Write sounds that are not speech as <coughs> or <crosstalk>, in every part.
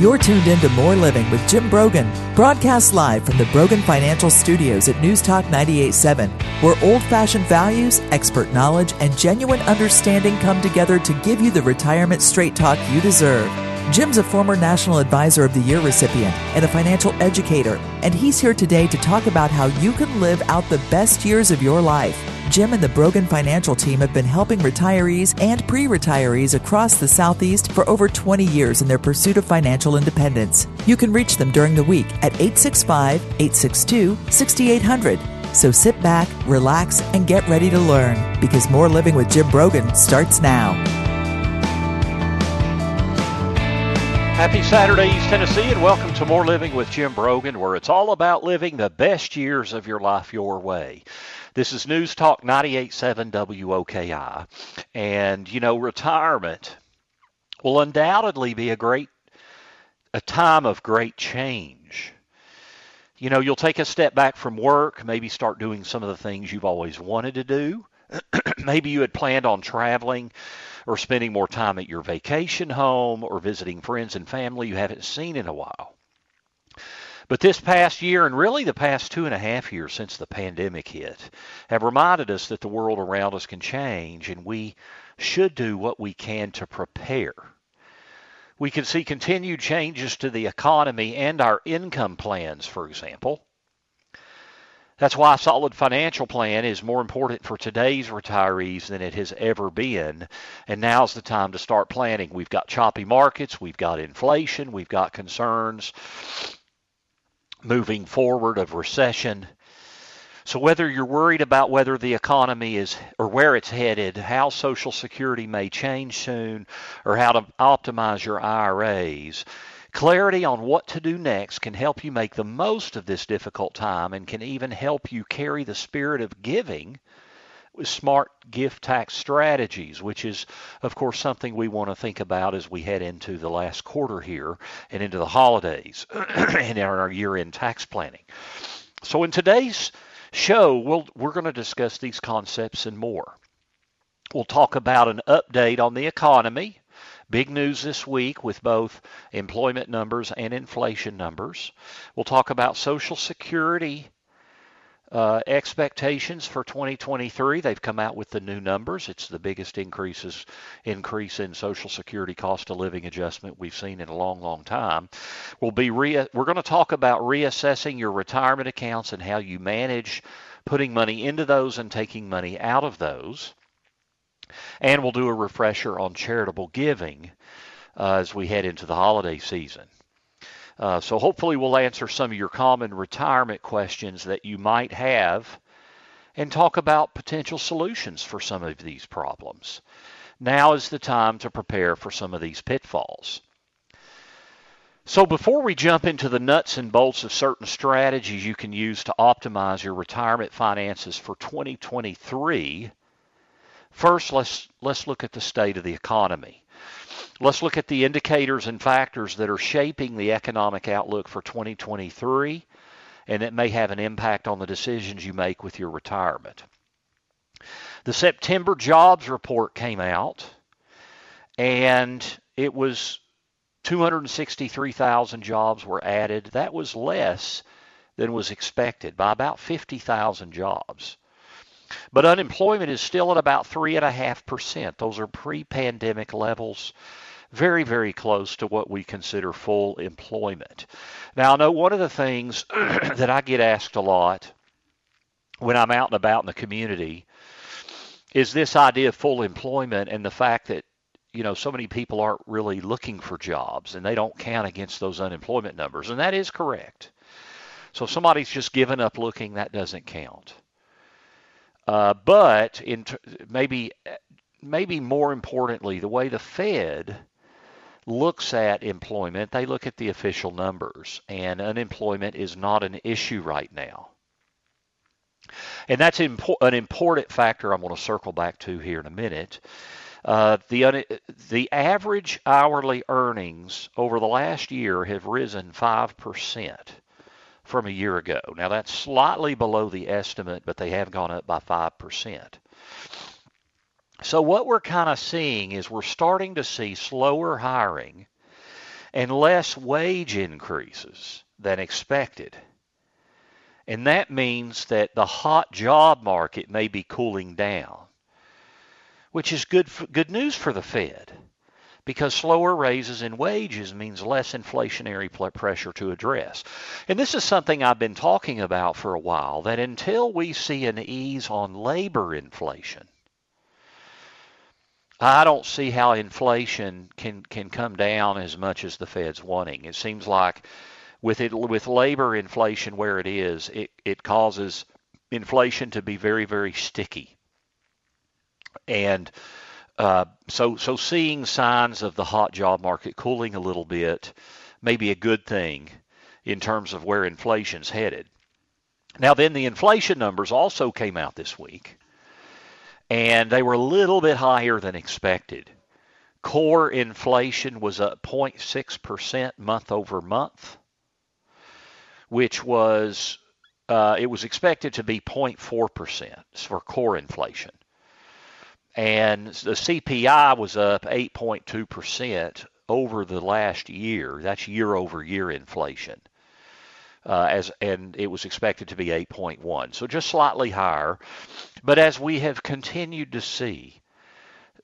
You're tuned in to More Living with Jim Brogan, broadcast live from the Brogan Financial Studios at News Talk 98.7, where old fashioned values, expert knowledge, and genuine understanding come together to give you the retirement straight talk you deserve. Jim's a former National Advisor of the Year recipient and a financial educator, and he's here today to talk about how you can live out the best years of your life. Jim and the Brogan Financial team have been helping retirees and pre retirees across the Southeast for over 20 years in their pursuit of financial independence. You can reach them during the week at 865 862 6800. So sit back, relax, and get ready to learn because More Living with Jim Brogan starts now. Happy Saturday, East Tennessee, and welcome to More Living with Jim Brogan, where it's all about living the best years of your life your way. This is News Talk 98.7 WOKI. And, you know, retirement will undoubtedly be a great, a time of great change. You know, you'll take a step back from work, maybe start doing some of the things you've always wanted to do. <clears throat> maybe you had planned on traveling or spending more time at your vacation home or visiting friends and family you haven't seen in a while. But this past year, and really the past two and a half years since the pandemic hit, have reminded us that the world around us can change and we should do what we can to prepare. We can see continued changes to the economy and our income plans, for example. That's why a solid financial plan is more important for today's retirees than it has ever been. And now's the time to start planning. We've got choppy markets, we've got inflation, we've got concerns moving forward of recession. So whether you're worried about whether the economy is or where it's headed, how Social Security may change soon, or how to optimize your IRAs, clarity on what to do next can help you make the most of this difficult time and can even help you carry the spirit of giving with smart gift tax strategies, which is, of course, something we want to think about as we head into the last quarter here and into the holidays <clears throat> and our year end tax planning. So, in today's show, we'll, we're going to discuss these concepts and more. We'll talk about an update on the economy. Big news this week with both employment numbers and inflation numbers. We'll talk about Social Security uh, expectations for 2023, they've come out with the new numbers. It's the biggest increases increase in Social Security cost of living adjustment we've seen in a long, long time. We'll be re- we're going to talk about reassessing your retirement accounts and how you manage putting money into those and taking money out of those. And we'll do a refresher on charitable giving uh, as we head into the holiday season. Uh, so hopefully we'll answer some of your common retirement questions that you might have and talk about potential solutions for some of these problems. Now is the time to prepare for some of these pitfalls. So before we jump into the nuts and bolts of certain strategies you can use to optimize your retirement finances for 2023, first let's let's look at the state of the economy. Let's look at the indicators and factors that are shaping the economic outlook for 2023 and that may have an impact on the decisions you make with your retirement. The September jobs report came out and it was 263,000 jobs were added. That was less than was expected by about 50,000 jobs. But unemployment is still at about 3.5%. Those are pre pandemic levels very, very close to what we consider full employment. Now, I know one of the things <clears throat> that I get asked a lot when I'm out and about in the community is this idea of full employment and the fact that you know so many people aren't really looking for jobs and they don't count against those unemployment numbers and that is correct so if somebody's just given up looking that doesn't count uh, but in t- maybe maybe more importantly the way the fed looks at employment, they look at the official numbers, and unemployment is not an issue right now. And that's impo- an important factor I'm going to circle back to here in a minute. Uh, the un- the average hourly earnings over the last year have risen five percent from a year ago. Now that's slightly below the estimate, but they have gone up by five percent. So what we're kind of seeing is we're starting to see slower hiring and less wage increases than expected. And that means that the hot job market may be cooling down, which is good, for, good news for the Fed because slower raises in wages means less inflationary pressure to address. And this is something I've been talking about for a while that until we see an ease on labor inflation, I don't see how inflation can can come down as much as the Fed's wanting. It seems like with it with labor inflation where it is, it, it causes inflation to be very very sticky. And uh, so, so seeing signs of the hot job market cooling a little bit may be a good thing in terms of where inflation's headed. Now, then the inflation numbers also came out this week, and they were a little bit higher than expected. Core inflation was up 0.6% month over month, which was uh, it was expected to be 0.4% for core inflation and the CPI was up 8.2% over the last year. That's year over year inflation. Uh, as and it was expected to be 8.1, so just slightly higher. But as we have continued to see,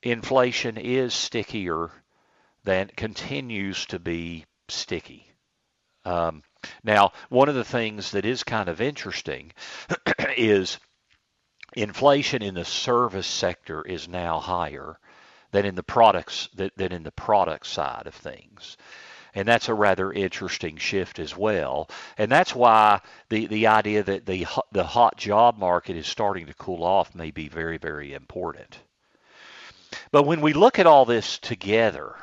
inflation is stickier than continues to be sticky. Um, now, one of the things that is kind of interesting <clears throat> is inflation in the service sector is now higher than in the products than in the product side of things. And that's a rather interesting shift as well. And that's why the, the idea that the the hot job market is starting to cool off may be very very important. But when we look at all this together,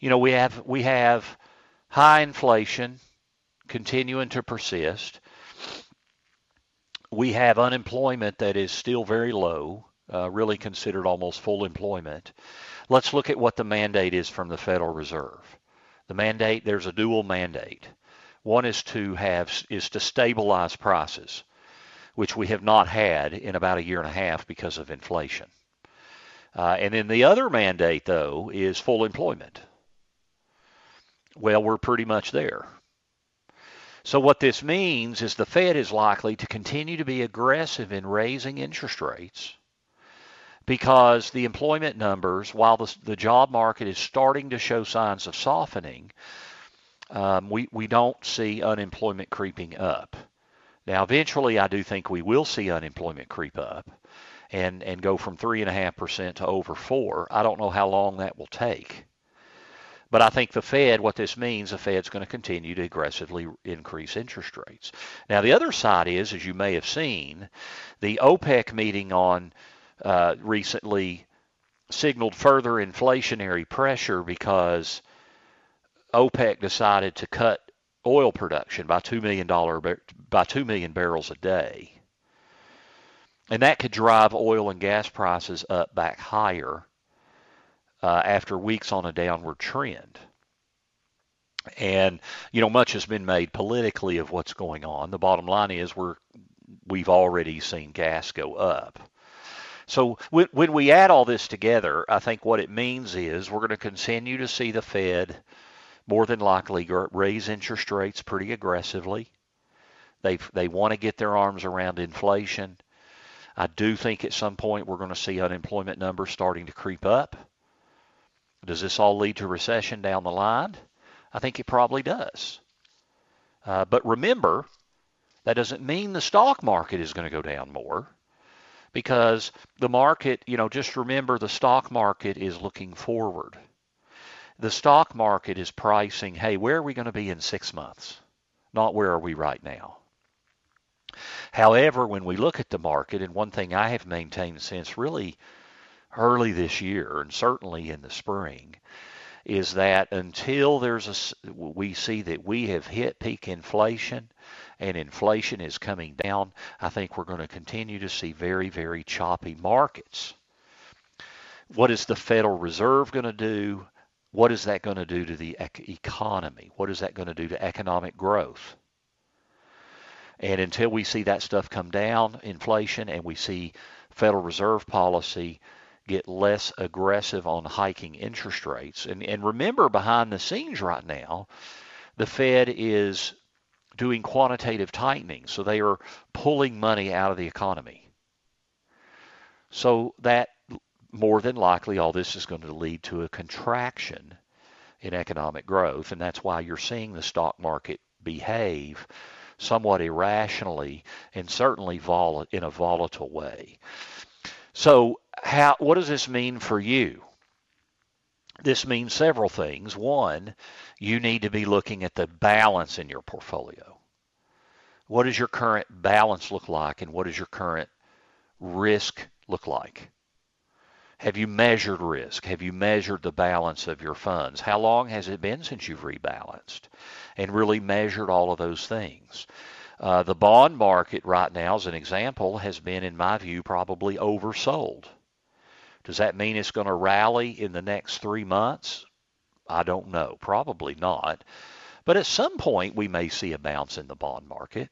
you know, we have we have high inflation continuing to persist we have unemployment that is still very low, uh, really considered almost full employment. Let's look at what the mandate is from the Federal Reserve. The mandate, there's a dual mandate. One is to have is to stabilize prices, which we have not had in about a year and a half because of inflation. Uh, and then the other mandate, though, is full employment. Well, we're pretty much there. So what this means is the Fed is likely to continue to be aggressive in raising interest rates because the employment numbers, while the, the job market is starting to show signs of softening, um, we, we don't see unemployment creeping up. Now, eventually, I do think we will see unemployment creep up and, and go from 3.5% to over 4 I don't know how long that will take. But I think the Fed, what this means, the Fed's going to continue to aggressively increase interest rates. Now, the other side is, as you may have seen, the OPEC meeting on uh, recently signaled further inflationary pressure because OPEC decided to cut oil production by two million dollar by two million barrels a day, and that could drive oil and gas prices up back higher uh, after weeks on a downward trend. And you know, much has been made politically of what's going on. The bottom line is we're we've already seen gas go up. So when, when we add all this together, I think what it means is we're going to continue to see the Fed more than likely raise interest rates pretty aggressively. They they want to get their arms around inflation. I do think at some point we're going to see unemployment numbers starting to creep up. Does this all lead to recession down the line? I think it probably does. Uh, but remember, that doesn't mean the stock market is going to go down more because the market, you know, just remember the stock market is looking forward. The stock market is pricing, hey, where are we going to be in six months? Not where are we right now. However, when we look at the market, and one thing I have maintained since really early this year and certainly in the spring is that until there's a we see that we have hit peak inflation and inflation is coming down, I think we're going to continue to see very very choppy markets. What is the Federal Reserve going to do? What is that going to do to the economy? What is that going to do to economic growth? And until we see that stuff come down, inflation, and we see Federal Reserve policy get less aggressive on hiking interest rates. And, and remember, behind the scenes right now, the Fed is doing quantitative tightening. So they are pulling money out of the economy. So that more than likely all this is going to lead to a contraction in economic growth. And that's why you're seeing the stock market behave somewhat irrationally and certainly vol- in a volatile way. So, how, what does this mean for you? This means several things. One, you need to be looking at the balance in your portfolio. What does your current balance look like, and what does your current risk look like? Have you measured risk? Have you measured the balance of your funds? How long has it been since you've rebalanced? And really measured all of those things. Uh, the bond market right now, as an example, has been, in my view, probably oversold. Does that mean it's going to rally in the next three months? I don't know. Probably not. But at some point, we may see a bounce in the bond market.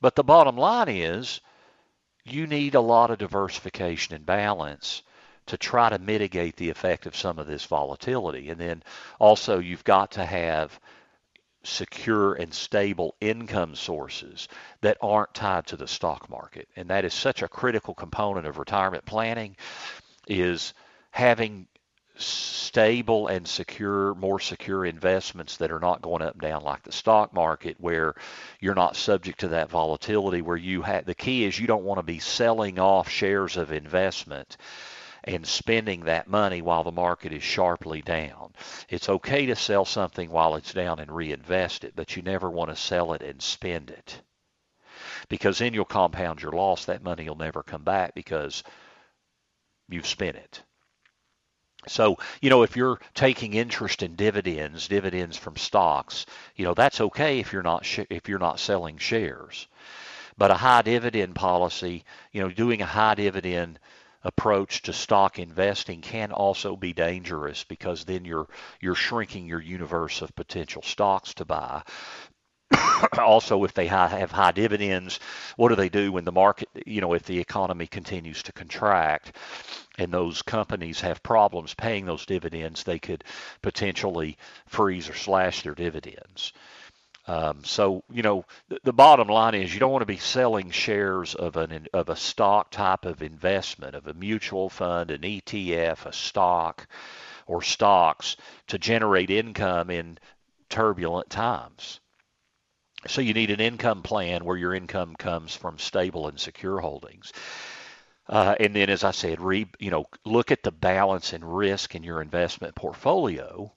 But the bottom line is you need a lot of diversification and balance to try to mitigate the effect of some of this volatility. And then also you've got to have secure and stable income sources that aren't tied to the stock market. And that is such a critical component of retirement planning is having stable and secure, more secure investments that are not going up and down like the stock market, where you're not subject to that volatility. Where you have the key is you don't want to be selling off shares of investment and spending that money while the market is sharply down. It's okay to sell something while it's down and reinvest it, but you never want to sell it and spend it. Because then you'll compound your loss. That money will never come back because you've spent it. So, you know, if you're taking interest in dividends, dividends from stocks, you know, that's okay if you're not sh- if you're not selling shares. But a high dividend policy, you know, doing a high dividend approach to stock investing can also be dangerous because then you're you're shrinking your universe of potential stocks to buy. <coughs> also, if they have high dividends, what do they do when the market, you know, if the economy continues to contract and those companies have problems paying those dividends, they could potentially freeze or slash their dividends. Um, so you know the, the, bottom line is you don't want to be selling shares of an of a stock type of investment of a mutual fund, an ETF, a stock, or stocks to generate income in turbulent times. So you need an income plan where your income comes from stable and secure holdings. Uh, and then, as I said, re, you know, look at the balance and risk in your investment portfolio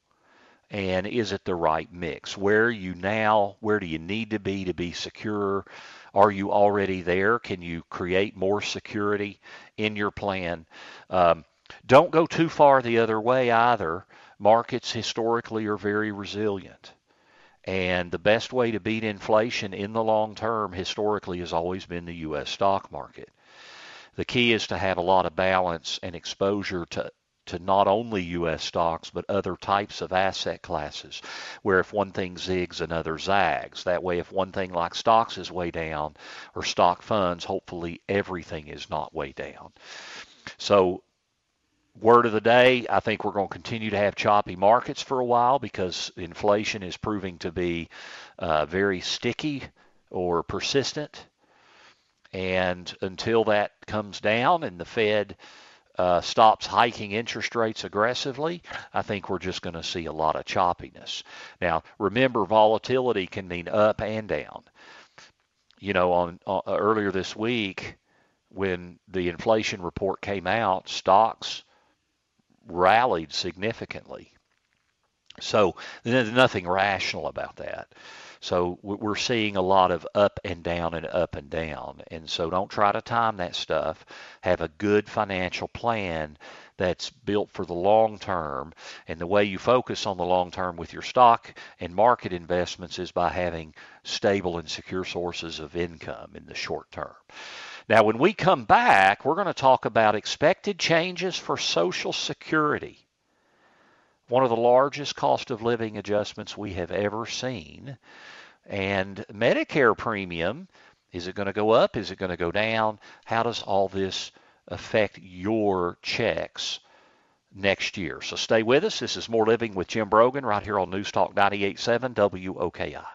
and is it the right mix? Where you now? Where do you need to be to be secure? Are you already there? Can you create more security in your plan? Um, don't go too far the other way either. Markets historically are very resilient. And the best way to beat inflation in the long term historically has always been the U.S. stock market. The key is to have a lot of balance and exposure to to not only U.S. stocks, but other types of asset classes, where if one thing zigs, another zags. That way, if one thing like stocks is way down, or stock funds, hopefully everything is not way down. So, word of the day, I think we're going to continue to have choppy markets for a while because inflation is proving to be uh, very sticky or persistent. And until that comes down and the Fed uh, stops hiking interest rates aggressively, I think we're just going to see a lot of choppiness. Now, remember, volatility can mean up and down. You know, on, on uh, earlier this week, when the inflation report came out, stocks rallied significantly. So there's nothing rational about that. So we're seeing a lot of up and down and up and down. And so don't try to time that stuff. Have a good financial plan that's built for the long term. And the way you focus on the long term with your stock and market investments is by having stable and secure sources of income in the short term. Now, when we come back, we're going to talk about expected changes for Social Security one of the largest cost of living adjustments we have ever seen. And Medicare premium, is it going to go up? Is it going to go down? How does all this affect your checks next year. So stay with us. This is More Living with Jim Brogan right here on News Talk 98.7 WOKI.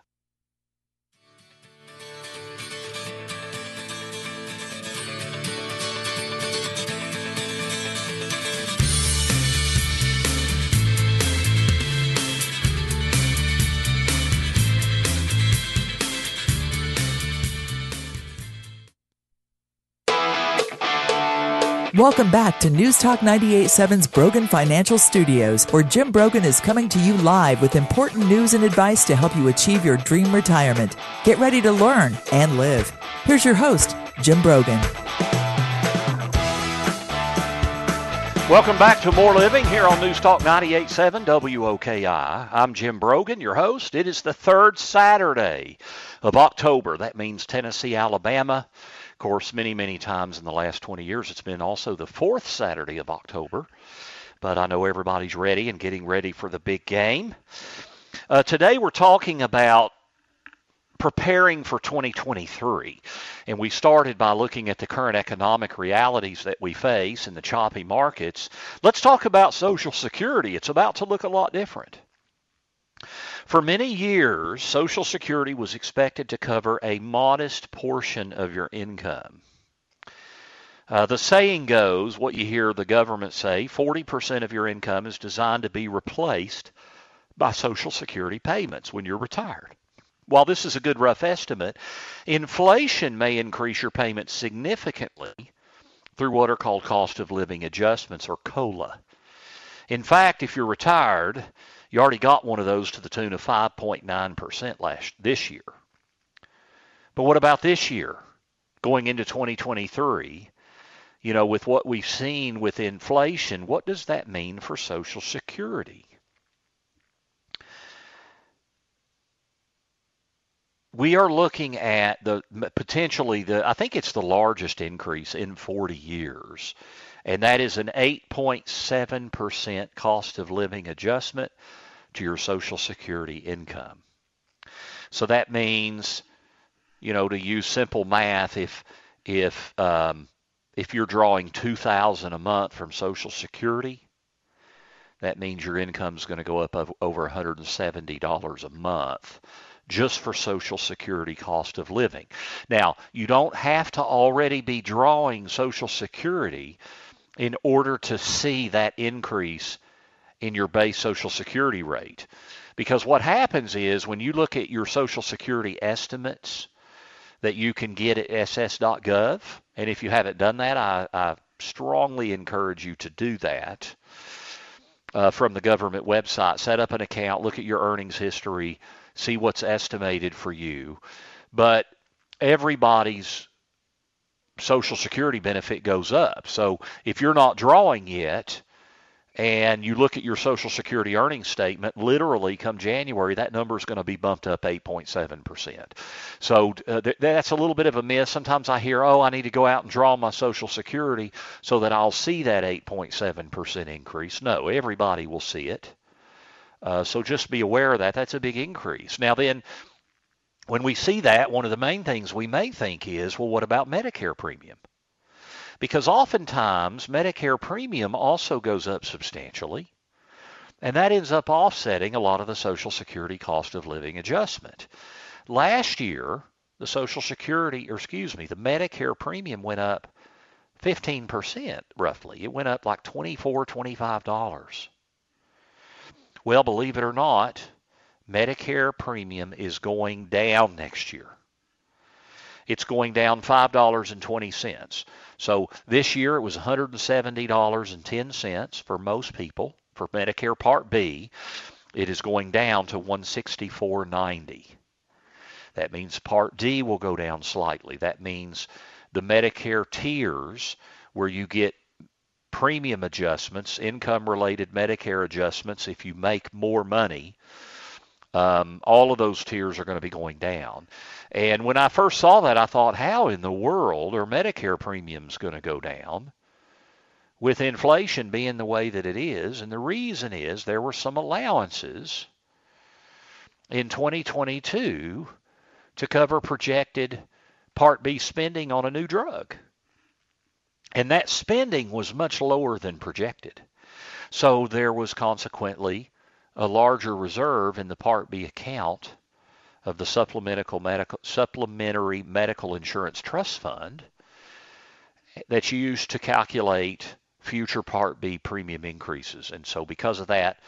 Welcome back to News Talk 98.7's Brogan Financial Studios, where Jim Brogan is coming to you live with important news and advice to help you achieve your dream retirement. Get ready to learn and live. Here's your host, Jim Brogan. Welcome back to More Living here on News Talk 98.7 WOKI. I'm Jim Brogan, your host. It is the third Saturday of October. That means Tennessee, Alabama of course, many, many times in the last 20 years, it's been also the fourth Saturday of October. But I know everybody's ready and getting ready for the big game. Uh, today, we're talking about preparing for 2023. And we started by looking at the current economic realities that we face in the choppy markets. Let's talk about Social Security. It's about to look a lot different. For many years, Social Security was expected to cover a modest portion of your income. Uh, the saying goes, what you hear the government say, 40% of your income is designed to be replaced by Social Security payments when you're retired. While this is a good rough estimate, inflation may increase your payments significantly through what are called cost of living adjustments or COLA. In fact, if you're retired, you already got one of those to the tune of 5.9% last this year. But what about this year? Going into 2023, you know, with what we've seen with inflation, what does that mean for Social Security? we are looking at the potentially the I think it's the largest increase in 40 years and that is an 8.7% cost of living adjustment to your Social Security income. So that means, you know, to use simple math, if if um, if you're drawing 2,000 a month from Social Security, that means your income is going to go up over $170 a month just for Social Security cost of living. Now, you don't have to already be drawing Social Security in order to see that increase in your base Social Security rate. Because what happens is when you look at your Social Security estimates that you can get at ss.gov, and if you haven't done that, I, I strongly encourage you to do that uh, from the government website. Set up an account, look at your earnings history, see what's estimated for you. But everybody's Social Security benefit goes up. So if you're not drawing yet, and you look at your Social Security earnings statement, literally come January, that number is going to be bumped up 8.7%. So uh, th- that's a little bit of a miss. Sometimes I hear, oh, I need to go out and draw my Social Security so that I'll see that 8.7% increase. No, everybody will see it. Uh, so just be aware of that. That's a big increase. Now, then, when we see that, one of the main things we may think is, well, what about Medicare premium? Because oftentimes Medicare premium also goes up substantially, and that ends up offsetting a lot of the Social Security cost of living adjustment. Last year, the Social Security, or excuse me, the Medicare premium went up 15% roughly. It went up like $24, $25. Well, believe it or not, Medicare premium is going down next year. It's going down $5.20. So this year it was $170.10 for most people for Medicare Part B. It is going down to 164.90. That means Part D will go down slightly. That means the Medicare tiers where you get premium adjustments, income related Medicare adjustments if you make more money um, all of those tiers are going to be going down. And when I first saw that, I thought, how in the world are Medicare premiums going to go down with inflation being the way that it is? And the reason is there were some allowances in 2022 to cover projected Part B spending on a new drug. And that spending was much lower than projected. So there was consequently a larger reserve in the Part B account of the supplemental medical, supplementary medical insurance trust fund that's used to calculate future Part B premium increases. And so because of that,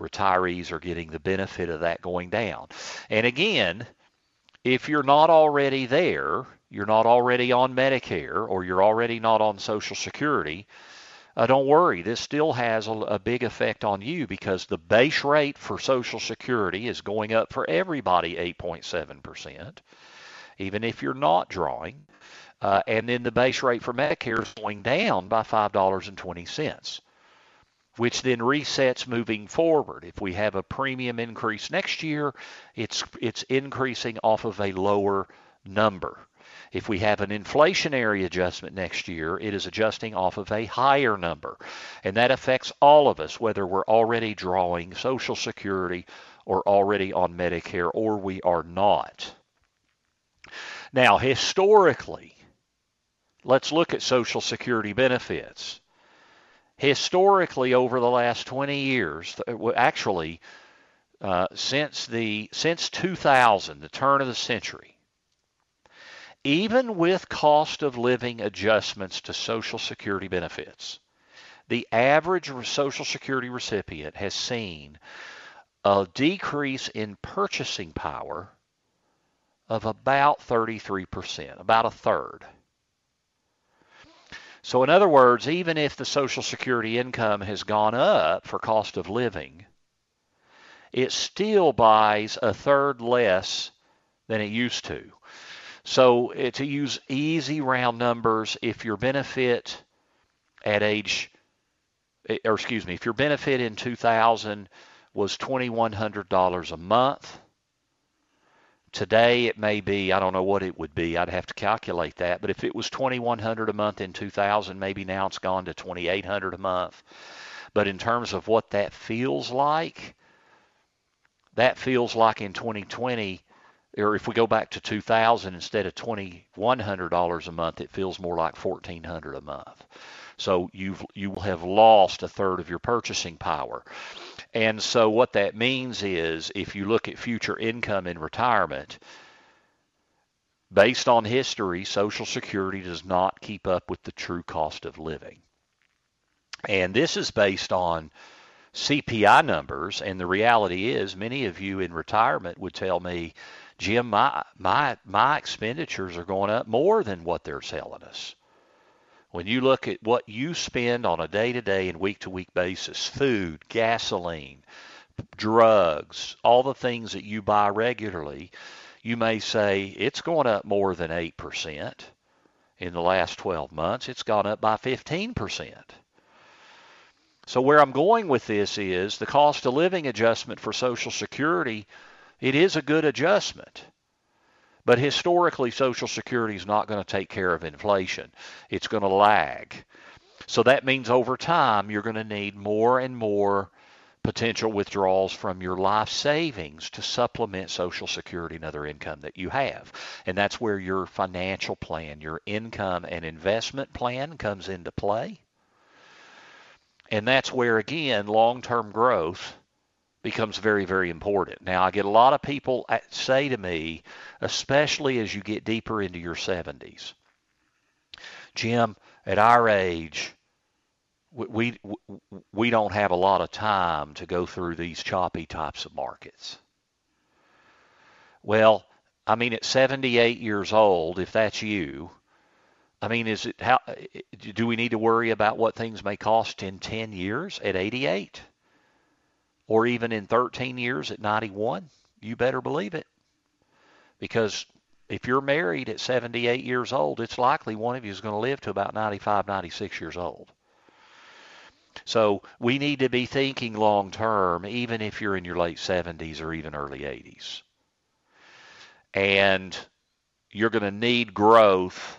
retirees are getting the benefit of that going down. And again, if you're not already there, you're not already on Medicare or you're already not on Social Security, uh, don't worry, this still has a, a, big effect on you because the base rate for Social Security is going up for everybody 8.7%, even if you're not drawing. Uh, and then the base rate for Medicare is going down by $5.20, which then resets moving forward. If we have a premium increase next year, it's, it's increasing off of a lower number. If we have an inflationary adjustment next year, it is adjusting off of a higher number. And that affects all of us, whether we're already drawing Social Security or already on Medicare or we are not. Now, historically, let's look at Social Security benefits. Historically, over the last 20 years, actually, uh, since the since 2000, the turn of the century, even with cost of living adjustments to Social Security benefits, the average Social Security recipient has seen a decrease in purchasing power of about 33%, about a third. So, in other words, even if the Social Security income has gone up for cost of living, it still buys a third less than it used to. So eh, to use easy round numbers, if your benefit at age, eh, or excuse me, if your benefit in 2000 was $2,100 a month, today it may be, I don't know what it would be, I'd have to calculate that, but if it was 2100 a month in 2000, maybe now it's gone to 2800 a month. But in terms of what that feels like, that feels like in 2020 or if we go back to 2000 instead of $2100 a month it feels more like 1400 a month. So you've you will have lost a third of your purchasing power. And so what that means is if you look at future income in retirement based on history social security does not keep up with the true cost of living. And this is based on CPI numbers. And the reality is many of you in retirement would tell me Jim, my my my expenditures are going up more than what they're selling us. When you look at what you spend on a day-to-day and week-to-week basis, food, gasoline, drugs, all the things that you buy regularly, you may say it's going up more than 8% in the last 12 months. It's gone up by 15%. So where I'm going with this is the cost of living adjustment for Social Security it is a good adjustment. But historically, Social Security is not going to take care of inflation. It's going to lag. So that means over time, you're going to need more and more potential withdrawals from your life savings to supplement Social Security and other income that you have. And that's where your financial plan, your income and investment plan comes into play. And that's where, again, long term growth becomes very, very important. Now, I get a lot of people say to me, especially as you get deeper into your 70s, Jim, at our age, we, we, we don't have a lot of time to go through these choppy types of markets. Well, I mean, at 78 years old, if that's you, I mean, is it how do we need to worry about what things may cost in 10 years at 88? Or even in 13 years at 91, you better believe it. Because if you're married at 78 years old, it's likely one of you is going to live to about 95, 96 years old. So we need to be thinking long term, even if you're in your late 70s or even early 80s. And you're going to need growth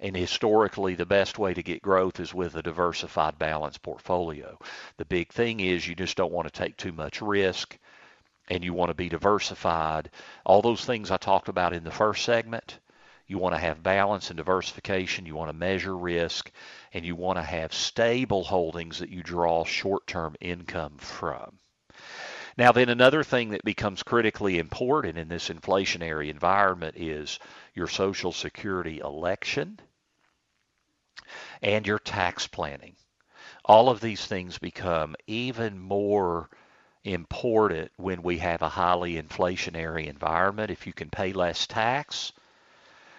and historically, the best way to get growth is with a diversified, balanced portfolio. The big thing is you just don't want to take too much risk and you want to be diversified. All those things I talked about in the first segment, You want to have balance and diversification. You want to measure risk, and you want to have stable holdings that you draw short-term income from. Now, then another thing that becomes critically important in this inflationary environment is your Social Security election and your tax planning. All of these things become even more important when we have a highly inflationary environment. If you can pay less tax,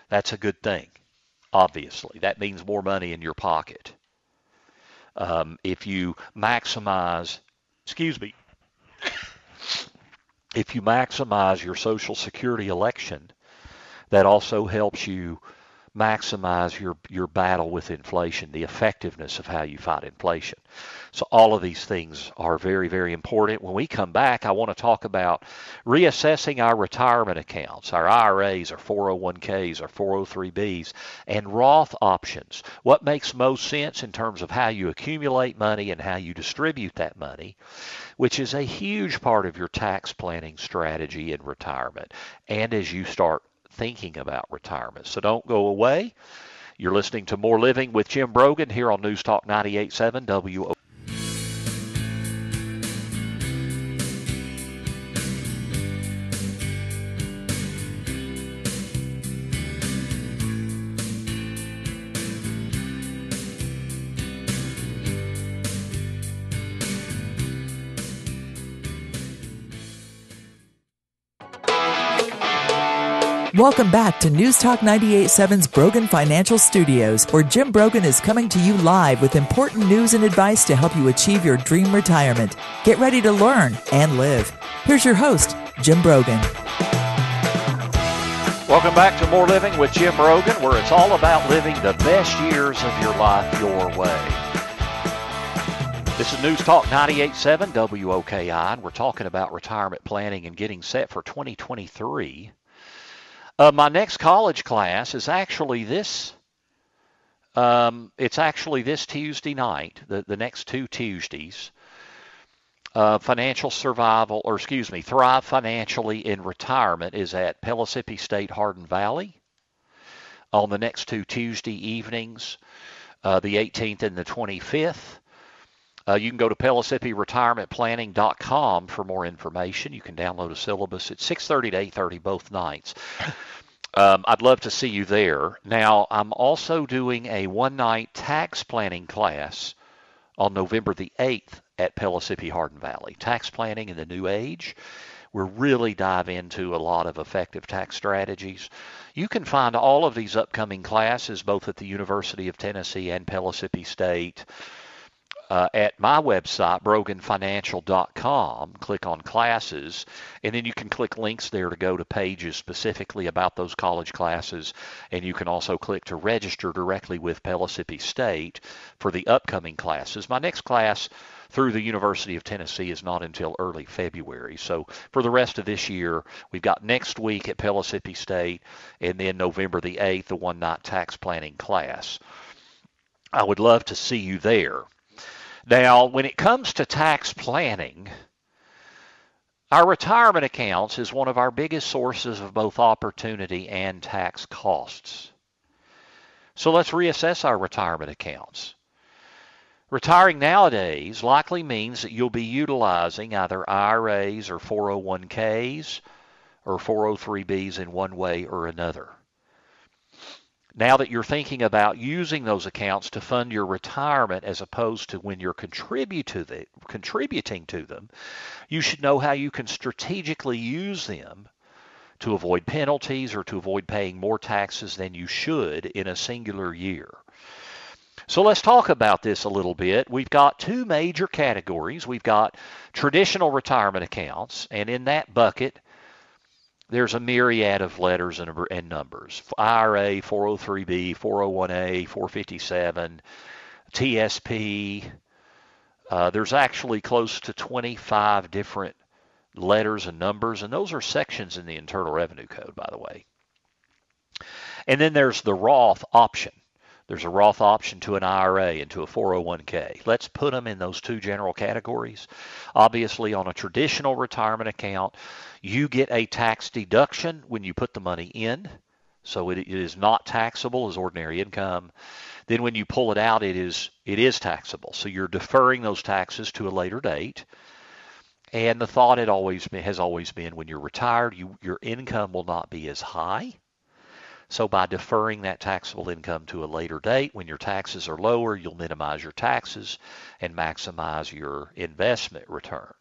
that's a good thing, obviously. That means more money in your pocket. Um, if you maximize, excuse me, <coughs> if you maximize your Social Security election, that also helps you maximize your, your battle with inflation, the effectiveness of how you fight inflation. So all of these things are very, very important. When we come back, I want to talk about reassessing our retirement accounts, our IRAs, our 401ks, our 403bs, and Roth options. What makes most sense in terms of how you accumulate money and how you distribute that money, which is a huge part of your tax planning strategy in retirement. And as you start thinking about retirement. So don't go away. You're listening to More Living with Jim Brogan here on News Talk 98.7 WO. Welcome back to News Talk 98.7's Brogan Financial Studios, where Jim Brogan is coming to you live with important news and advice to help you achieve your dream retirement. Get ready to learn and live. Here's your host, Jim Brogan. Welcome back to More Living with Jim Brogan, where it's all about living the best years of your life your way. This is News Talk 98.7 WOKI, and we're talking about retirement planning and getting set for 2023. Uh, my next college class is actually this. Um, it's actually this Tuesday night, the, the next two Tuesdays. Uh, financial survival, or excuse me, thrive financially in retirement is at Pellissippi State Hardin Valley on the next two Tuesday evenings, uh, the 18th and the 25th. Uh, you can go to PellissippiRetirementPlanning.com for more information. You can download a syllabus at 6:30 to 8:30 both nights. Um, I'd love to see you there. Now, I'm also doing a one-night tax planning class on November the 8th at Pellissippi Hardin Valley. Tax planning in the new age. we really dive into a lot of effective tax strategies. You can find all of these upcoming classes both at the University of Tennessee and Pellissippi State uh, at my website, broganfinancial.com. Click on classes, and then you can click links there to go to pages specifically about those college classes. And you can also click to register directly with Pellissippi State for the upcoming classes. My next class through the University of Tennessee is not until early February. So for the rest of this year, we've got next week at Pellissippi State, and then November the 8th, the one night tax planning class. I would love to see you there. Now, when it comes to tax planning, our retirement accounts is one of our biggest sources of both opportunity and tax costs. So let's reassess our retirement accounts. Retiring nowadays likely means that you'll be utilizing either IRAs or 401ks or 403bs in one way or another now that you're thinking about using those accounts to fund your retirement as opposed to when you're contribute to the, contributing to them, you should know how you can strategically use them to avoid penalties or to avoid paying more taxes than you should in a singular year. So let's talk about this a little bit. We've got two major categories. We've got traditional retirement accounts, and in that bucket, there's a myriad of letters and, and numbers IRA, 403B, 401A, 457, TSP. Uh, there's actually close to 25 different letters and numbers, and those are sections in the Internal Revenue Code, by the way. And then there's the Roth option. There's a Roth option to an IRA and to a 401k. Let's put them in those two general categories. Obviously, on a traditional retirement account, you get a tax deduction when you put the money in So it, it is not taxable as ordinary income. Then when you pull it out, it is it is taxable. So you're deferring those taxes to a later date. And the thought had always has always been when you're retired, you, your income will not be as high. So by deferring that taxable income to a later date, when your taxes are lower, you'll minimize your taxes and maximize your investment return.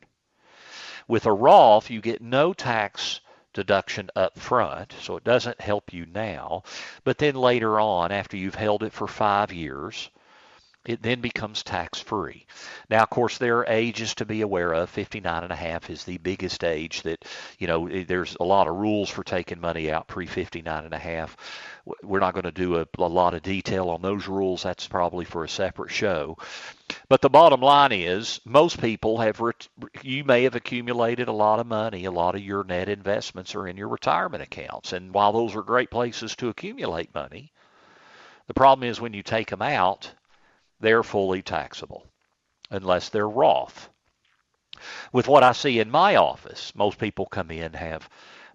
With a Roth, you get no tax deduction up front, so it doesn't help you now. But then later on, after you've held it for five years, it then becomes tax free. Now, of course, there are ages to be aware of. 59 and a half is the biggest age that, you know, there's a lot of rules for taking money out pre 59 and a half. We're not going to do a, a lot of detail on those rules. That's probably for a separate show. But the bottom line is, most people have, you may have accumulated a lot of money. A lot of your net investments are in your retirement accounts. And while those are great places to accumulate money, the problem is when you take them out, they're fully taxable unless they're Roth. With what I see in my office, most people come in have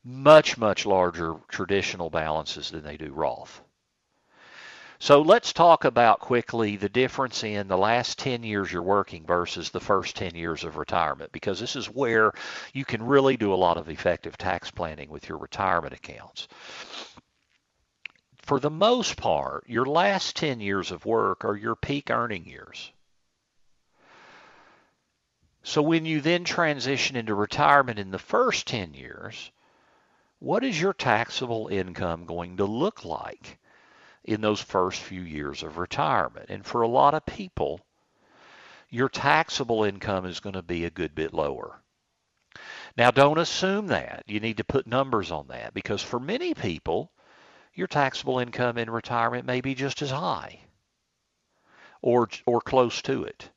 much, much larger traditional balances than they do Roth. So let's talk about quickly the difference in the last 10 years you're working versus the first 10 years of retirement, because this is where you can really do a lot of effective tax planning with your retirement accounts for the most part, your last 10 years of work are your peak earning years. So when you then transition into retirement in the first 10 years, what is your taxable income going to look like in those first few years of retirement? And for a lot of people, your taxable income is going to be a good bit lower. Now, don't assume that. You need to put numbers on that because for many people, your taxable income in retirement may be just as high or, or close to it.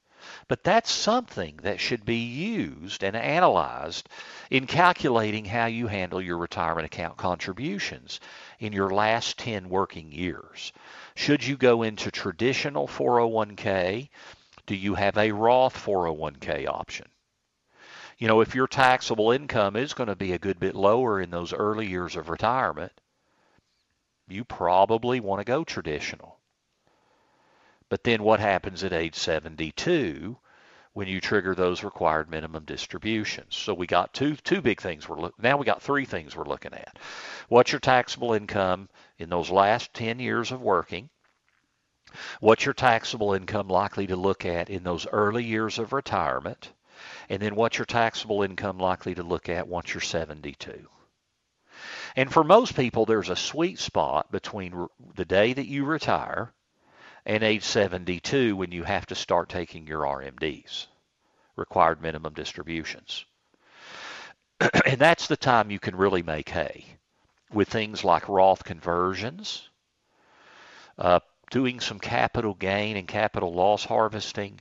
But that's something that should be used and analyzed in calculating how you handle your retirement account contributions in your last 10 working years. Should you go into traditional 401k? Do you have a Roth 401k option? You know, if your taxable income is going to be a good bit lower in those early years of retirement, you probably want to go traditional. But then what happens at age 72 when you trigger those required minimum distributions? So we got two two big things we're now we got three things we're looking at. What's your taxable income in those last 10 years of working? What's your taxable income likely to look at in those early years of retirement? And then what's your taxable income likely to look at once you're 72? And for most people, there's a sweet spot between the day that you retire and age 72 when you have to start taking your RMDs, required minimum distributions. <clears throat> and that's the time you can really make hay with things like Roth conversions, uh, doing some capital gain and capital loss harvesting,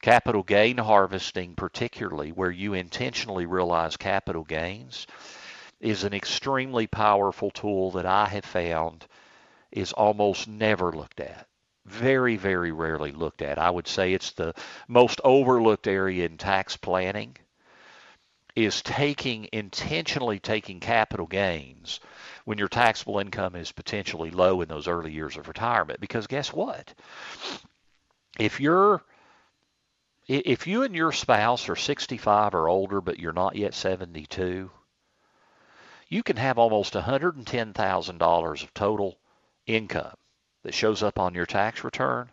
capital gain harvesting, particularly where you intentionally realize capital gains is an extremely powerful tool that I have found is almost never looked at. Very, very rarely looked at. I would say it's the most overlooked area in tax planning is taking intentionally taking capital gains when your taxable income is potentially low in those early years of retirement because guess what if you're if you and your spouse are 65 or older but you're not yet 72 you can have almost $110,000 of total income that shows up on your tax return,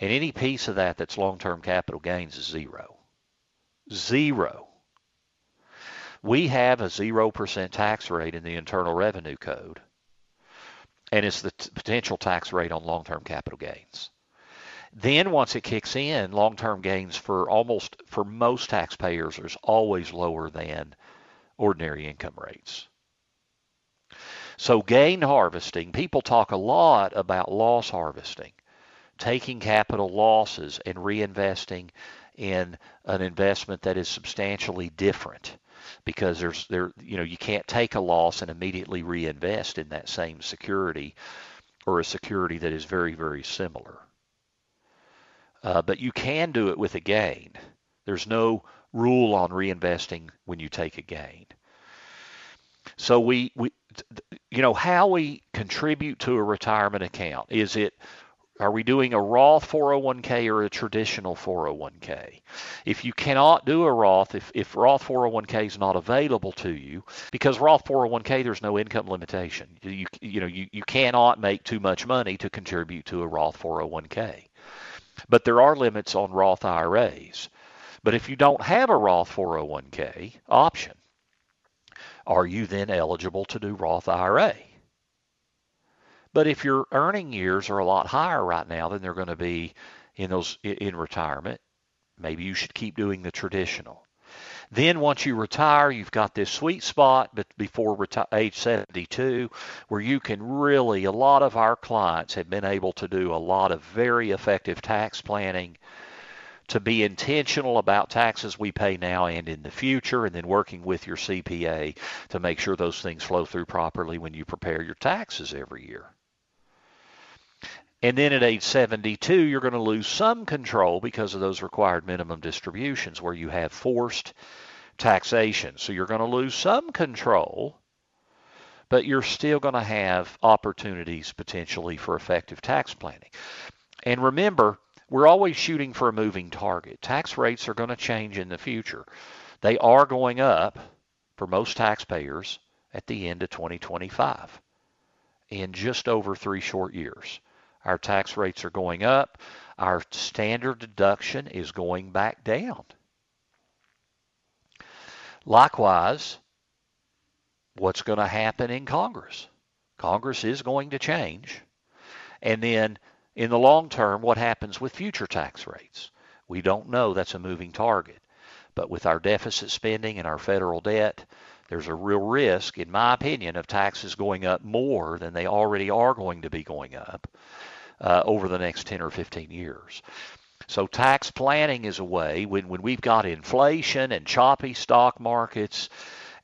and any piece of that that's long-term capital gains is zero. Zero. We have a 0% tax rate in the Internal Revenue Code, and it's the t- potential tax rate on long-term capital gains. Then once it kicks in, long-term gains for almost for most taxpayers is always lower than ordinary income rates. So gain harvesting, people talk a lot about loss harvesting, taking capital losses and reinvesting in an investment that is substantially different because there's there you know you can't take a loss and immediately reinvest in that same security or a security that is very very similar. Uh, but you can do it with a gain. There's no rule on reinvesting when you take a gain. So we, we you know, how we contribute to a retirement account is it are we doing a Roth 401k or a traditional 401k? If you cannot do a Roth, if, if Roth 401k is not available to you, because Roth 401k there's no income limitation. You you know you, you cannot make too much money to contribute to a Roth 401k. But there are limits on Roth IRAs. But if you don't have a Roth 401k option, are you then eligible to do Roth IRA? But if your earning years are a lot higher right now than they're going to be in those in retirement, maybe you should keep doing the traditional. Then once you retire, you've got this sweet spot before reti- age 72 where you can really a lot of our clients have been able to do a lot of very effective tax planning to be intentional about taxes we pay now and in the future, and then working with your CPA to make sure those things flow through properly when you prepare your taxes every year. And then at age 72, you're going to lose some control because of those required minimum distributions where you have forced taxation. So you're going to lose some control, but you're still going to have opportunities potentially for effective tax planning. And remember, we're always shooting for a moving target. Tax rates are going to change in the future. They are going up for most taxpayers at the end of 2025 in just over three short years. Our tax rates are going up. Our standard deduction is going back down. Likewise, what's going to happen in Congress? Congress is going to change. And then in the long term, what happens with future tax rates? We don't know. That's a moving target. But with our deficit spending and our federal debt, there's a real risk, in my opinion, of taxes going up more than they already are going to be going up uh, over the next 10 or 15 years. So tax planning is a way when, when we've got inflation and choppy stock markets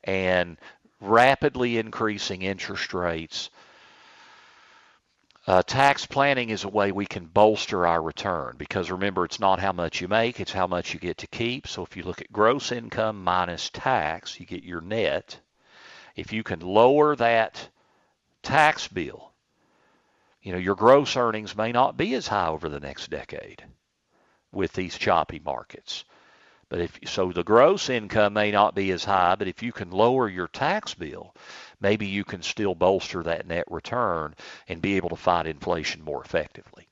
and rapidly increasing interest rates. Uh, tax planning is a way we can bolster our return because remember, it's not how much you make, it's how much you get to keep. So if you look at gross income minus tax, you get your net. If you can lower that tax bill, you know, your gross earnings may not be as high over the next decade with these choppy markets. But if so the gross income may not be as high, but if you can lower your tax bill, maybe you can still bolster that net return and be able to fight inflation more effectively.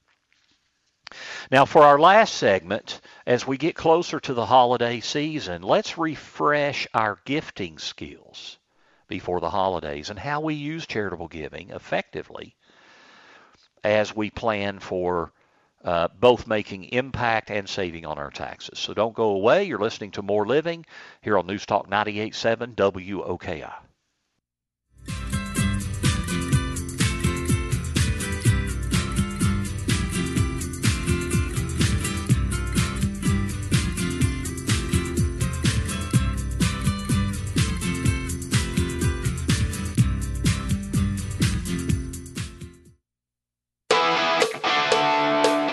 Now, for our last segment, as we get closer to the holiday season, let's refresh our gifting skills before the holidays and how we use charitable giving effectively as we plan for uh, both making impact and saving on our taxes. So don't go away. You're listening to More Living here on News Talk 98.7 WOKI.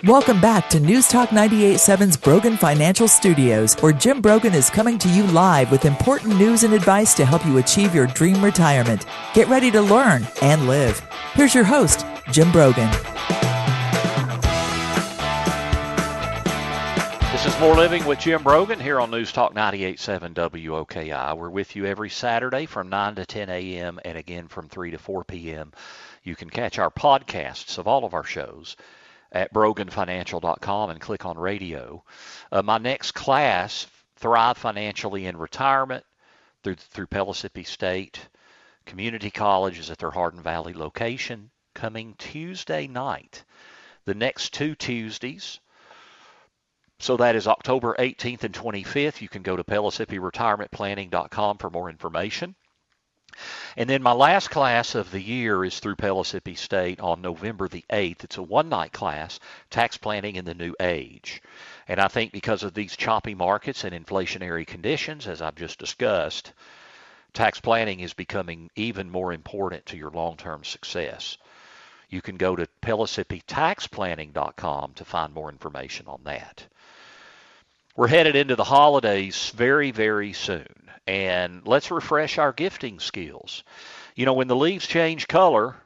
Welcome back to News Talk 98.7's Brogan Financial Studios, where Jim Brogan is coming to you live with important news and advice to help you achieve your dream retirement. Get ready to learn and live. Here's your host, Jim Brogan. This is More Living with Jim Brogan here on News Talk 98.7 WOKI. We're with you every Saturday from 9 to 10 a.m. and again from 3 to 4 p.m. You can catch our podcasts of all of our shows at broganfinancial.com and click on radio. Uh, my next class, Thrive Financially in Retirement, through, through Pellissippi State Community College, is at their Hardin Valley location, coming Tuesday night. The next two Tuesdays, so that is October 18th and 25th. You can go to PellissippiRetirementPlanning.com for more information. And then my last class of the year is through Pellissippi State on November the 8th. It's a one night class, Tax Planning in the New Age. And I think because of these choppy markets and inflationary conditions, as I've just discussed, tax planning is becoming even more important to your long term success. You can go to PellissippiTaxPlanning.com to find more information on that. We're headed into the holidays very, very soon. And let's refresh our gifting skills. You know, when the leaves change color,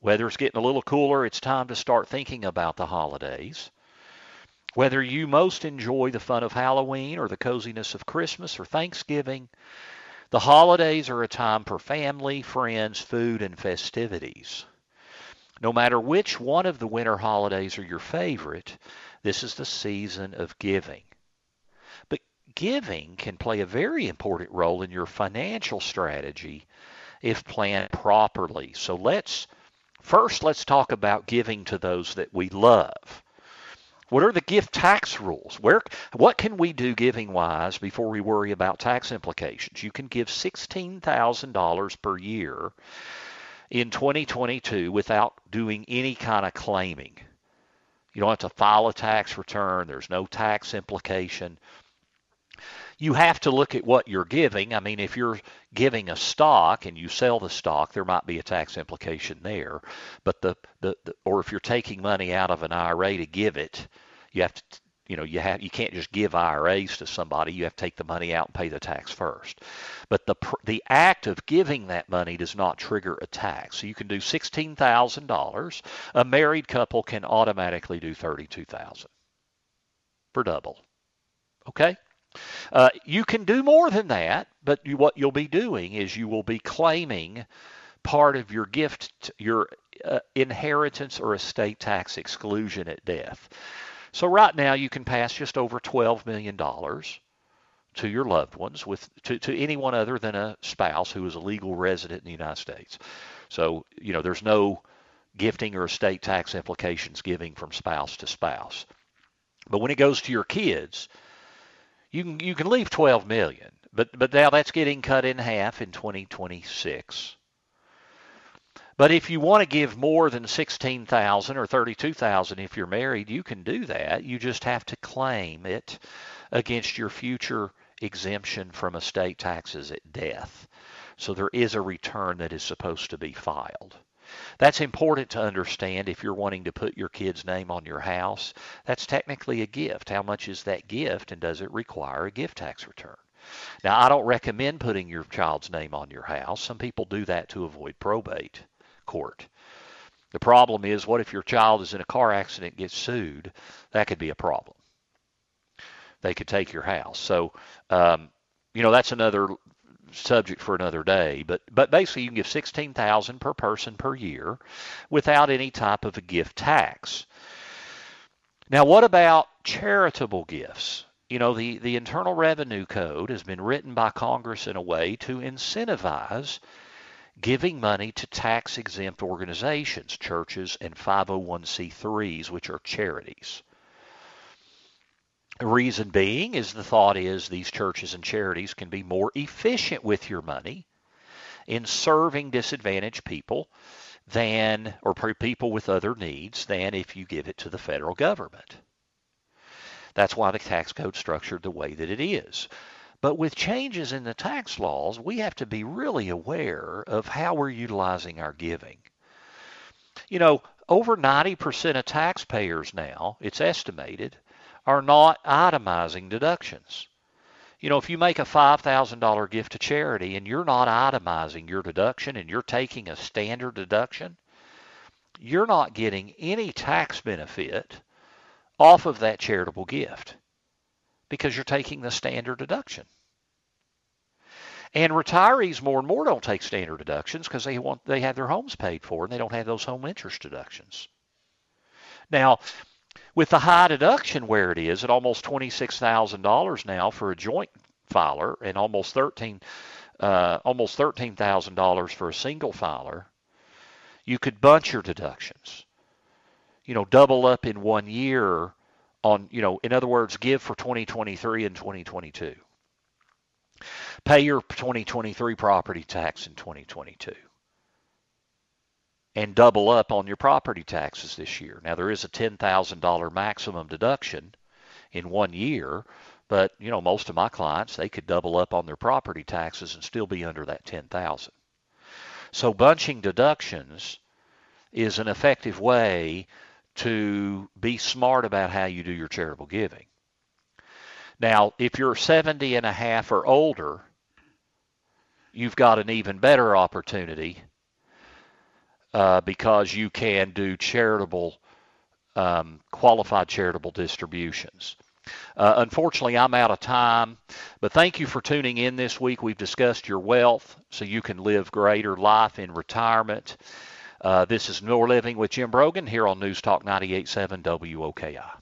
weather's getting a little cooler, it's time to start thinking about the holidays. Whether you most enjoy the fun of Halloween or the coziness of Christmas or Thanksgiving, the holidays are a time for family, friends, food, and festivities. No matter which one of the winter holidays are your favorite, this is the season of giving. Giving can play a very important role in your financial strategy if planned properly. So let's first let's talk about giving to those that we love. What are the gift tax rules? Where what can we do giving wise before we worry about tax implications? You can give $16,000 per year in 2022 without doing any kind of claiming. You don't have to file a tax return. There's no tax implication. You have to look at what you're giving. I mean, if you're giving a stock and you sell the stock, there might be a tax implication there. But the, the, the or if you're taking money out of an IRA to give it, you have to you know you have you can't just give IRAs to somebody. You have to take the money out and pay the tax first. But the the act of giving that money does not trigger a tax. So you can do sixteen thousand dollars. A married couple can automatically do thirty-two thousand for double. Okay. Uh, you can do more than that, but you, what you'll be doing is you will be claiming part of your gift, your uh, inheritance or estate tax exclusion at death. So right now you can pass just over $12 million to your loved ones with to, to anyone other than a spouse who is a legal resident in the United States. So, you know, there's no gifting or estate tax implications giving from spouse to spouse. But when it goes to your kids, you can you can leave 12 million, but but now that's getting cut in half in 2026. But if you want to give more than 16,000 or 32,000 if you're married, you can do that. You just have to claim it against your future exemption from estate taxes at death. So there is a return that is supposed to be filed. That's important to understand if you're wanting to put your kid's name on your house. That's technically a gift. How much is that gift and does it require a gift tax return? Now, I don't recommend putting your child's name on your house. Some people do that to avoid probate court. The problem is, what if your child is in a car accident gets sued? That could be a problem. They could take your house. So, um, you know, that's another subject for another day. But but basically, you can give sixteen thousand per person per year, without any type of a gift tax. Now, what about charitable gifts? You know, the, the Internal Revenue Code has been written by Congress in a way to incentivize giving money to tax exempt organizations, churches, and 501c3s, which are charities. The reason being is the thought is these churches and charities can be more efficient with your money in serving disadvantaged people than or people with other needs than if you give it to the federal government. That's why the tax code structured the way that it is. But with changes in the tax laws, we have to be really aware of how we're utilizing our giving. You know, over 90% of taxpayers now, it's estimated, are not itemizing deductions. You know, if you make a $5,000 gift to charity and you're not itemizing your deduction and you're taking a standard deduction, you're not getting any tax benefit off of that charitable gift because you're taking the standard deduction. And retirees more and more don't take standard deductions because they want they have their homes paid for and they don't have those home interest deductions. Now, with the high deduction where it is at almost twenty-six thousand dollars now for a joint filer and almost thirteen uh, almost thirteen thousand dollars for a single filer, you could bunch your deductions. You know, double up in one year on, you know, in other words, give for 2023 and 2022. Pay your 2023 property tax in 2022 and double up on your property taxes this year. Now there is a $10,000 maximum deduction in one year, but you know most of my clients they could double up on their property taxes and still be under that 10,000. So bunching deductions is an effective way to be smart about how you do your charitable giving. Now, if you're 70 and a half or older, you've got an even better opportunity uh, because you can do charitable, um, qualified charitable distributions. Uh, unfortunately, I'm out of time, but thank you for tuning in this week. We've discussed your wealth so you can live greater life in retirement. Uh, this is More Living with Jim Brogan here on News Talk 98.7 WOKI.